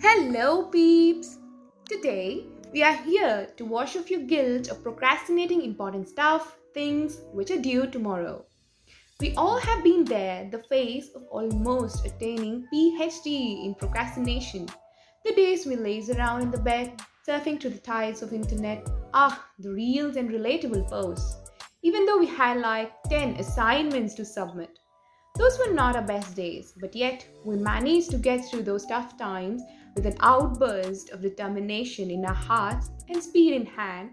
Hello, peeps! Today, we are here to wash off your guilt of procrastinating important stuff, things which are due tomorrow. We all have been there, the phase of almost attaining PhD in procrastination. The days we laze around in the bed, surfing to the tides of internet. Ah, the reels and relatable posts. Even though we had like 10 assignments to submit. Those were not our best days, but yet we managed to get through those tough times with an outburst of determination in our hearts and speed in hand,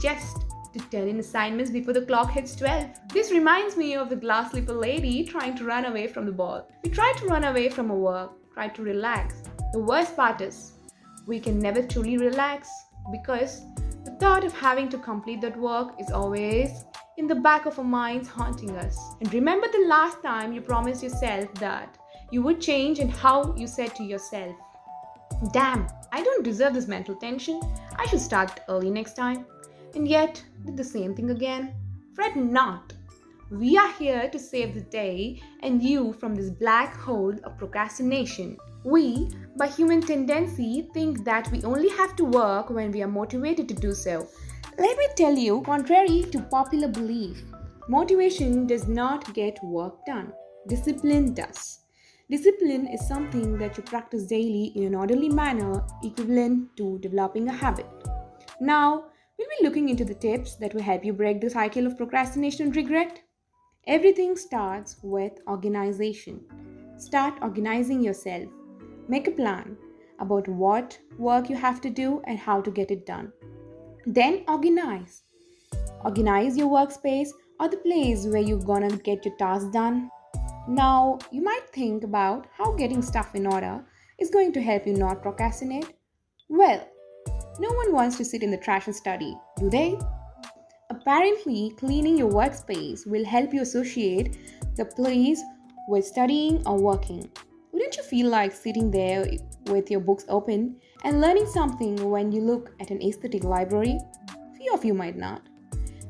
just to turn in assignments before the clock hits 12. This reminds me of the glass slipper lady trying to run away from the ball. We try to run away from our work, try to relax. The worst part is, we can never truly relax because the thought of having to complete that work is always in the back of our minds haunting us. And remember the last time you promised yourself that you would change and how you said to yourself, Damn, I don't deserve this mental tension. I should start early next time. And yet, did the same thing again. Fret not. We are here to save the day and you from this black hole of procrastination. We, by human tendency, think that we only have to work when we are motivated to do so. Let me tell you, contrary to popular belief, motivation does not get work done, discipline does. Discipline is something that you practice daily in an orderly manner, equivalent to developing a habit. Now, we'll be looking into the tips that will help you break the cycle of procrastination and regret. Everything starts with organization. Start organizing yourself. Make a plan about what work you have to do and how to get it done. Then organize. Organize your workspace or the place where you're gonna get your tasks done. Now, you might think about how getting stuff in order is going to help you not procrastinate. Well, no one wants to sit in the trash and study, do they? Apparently, cleaning your workspace will help you associate the place with studying or working. Wouldn't you feel like sitting there with your books open and learning something when you look at an aesthetic library? Few of you might not.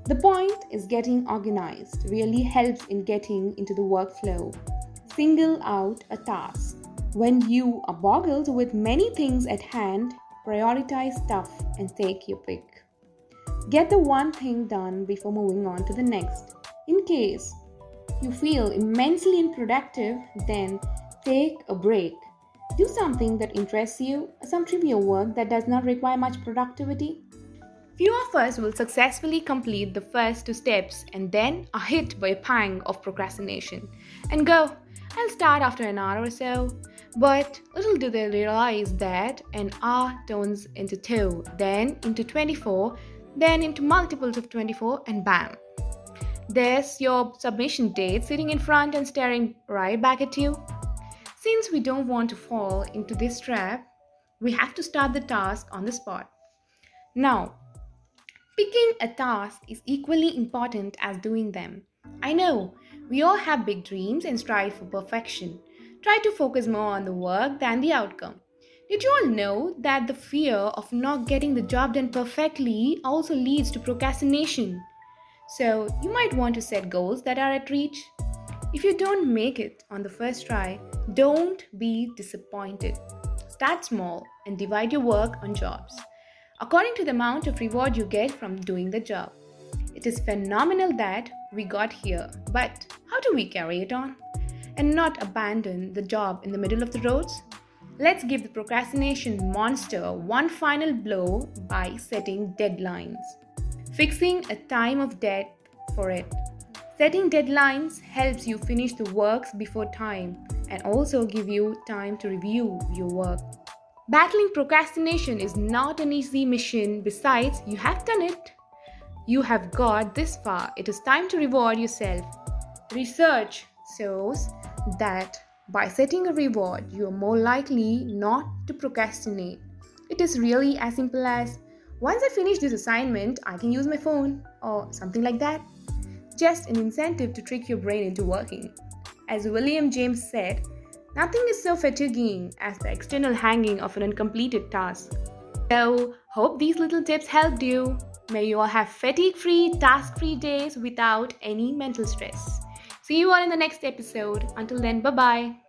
The point is getting organized really helps in getting into the workflow. Single out a task. When you are boggled with many things at hand, prioritize stuff and take your pick. Get the one thing done before moving on to the next. In case you feel immensely unproductive, then take a break do something that interests you, some trivial work that does not require much productivity. Few of us will successfully complete the first two steps and then are hit by a pang of procrastination and go, I'll start after an hour or so. But little do they realize that an hour turns into two, then into 24, then into multiples of 24, and bam. There's your submission date sitting in front and staring right back at you. Since we don't want to fall into this trap, we have to start the task on the spot. Now, picking a task is equally important as doing them. I know, we all have big dreams and strive for perfection. Try to focus more on the work than the outcome. Did you all know that the fear of not getting the job done perfectly also leads to procrastination? So, you might want to set goals that are at reach. If you don't make it on the first try, don't be disappointed. Start small and divide your work on jobs according to the amount of reward you get from doing the job. It is phenomenal that we got here, but how do we carry it on and not abandon the job in the middle of the roads? Let's give the procrastination monster one final blow by setting deadlines. Fixing a time of death for it. Setting deadlines helps you finish the works before time and also give you time to review your work. Battling procrastination is not an easy mission, besides, you have done it. You have got this far, it is time to reward yourself. Research shows that by setting a reward, you are more likely not to procrastinate. It is really as simple as once I finish this assignment, I can use my phone or something like that. Just an incentive to trick your brain into working. As William James said, nothing is so fatiguing as the external hanging of an uncompleted task. So, hope these little tips helped you. May you all have fatigue free, task free days without any mental stress. See you all in the next episode. Until then, bye bye.